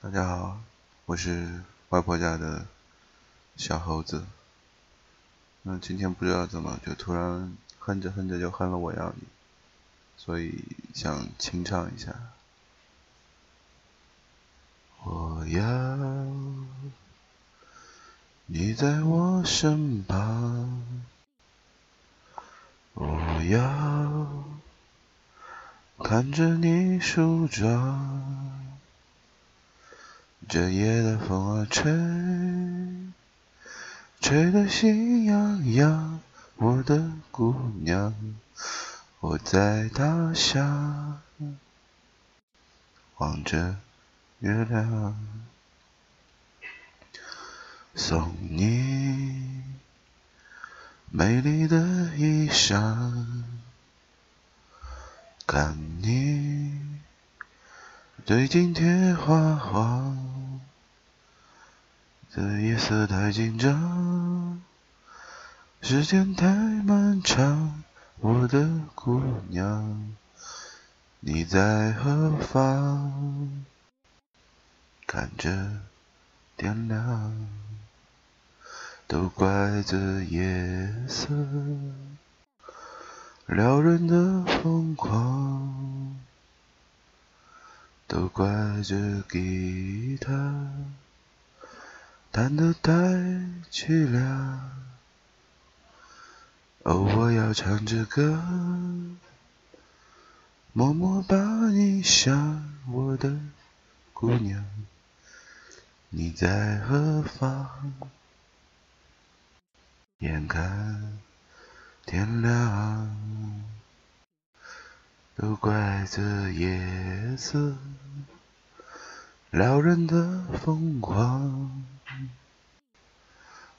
大家好，我是外婆家的小猴子。那今天不知道怎么就突然哼着哼着就哼了我要你，所以想清唱一下。我要你在我身旁，我要看着你梳妆。这夜的风儿吹，吹得心痒痒。我的姑娘，我在他乡望着月亮，送你美丽的衣裳，看你对镜贴花黄。这夜色太紧张，时间太漫长，我的姑娘，你在何方？看着天亮，都怪这夜色撩人的疯狂，都怪这吉他。弹得太凄凉，哦，我要唱着歌，默默把你想，我的姑娘，你在何方？眼看天亮，都怪这夜色撩人的疯狂。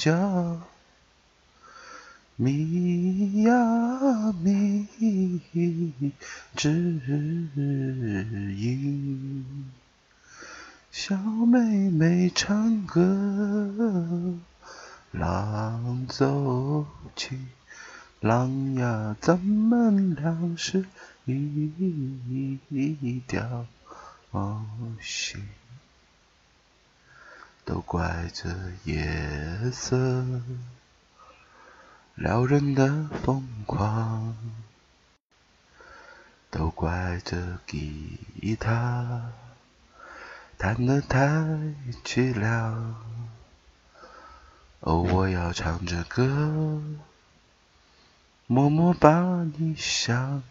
叫咪呀密，指引小妹妹唱歌，浪走起，浪呀，咱们俩是一条。心，都怪这夜色撩人的疯狂，都怪这吉他弹得太凄凉。哦，我要唱着歌，默默把你想，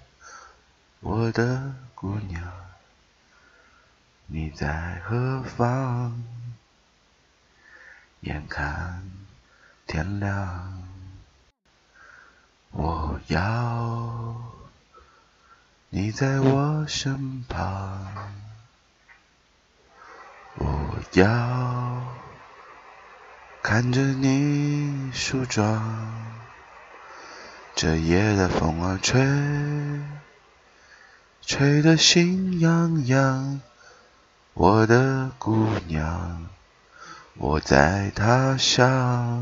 我的姑娘。你在何方？眼看天亮，我要你在我身旁，我要看着你梳妆。这夜的风儿吹，吹得心痒痒。我的姑娘，我在他乡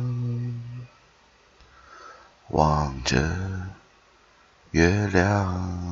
望着月亮。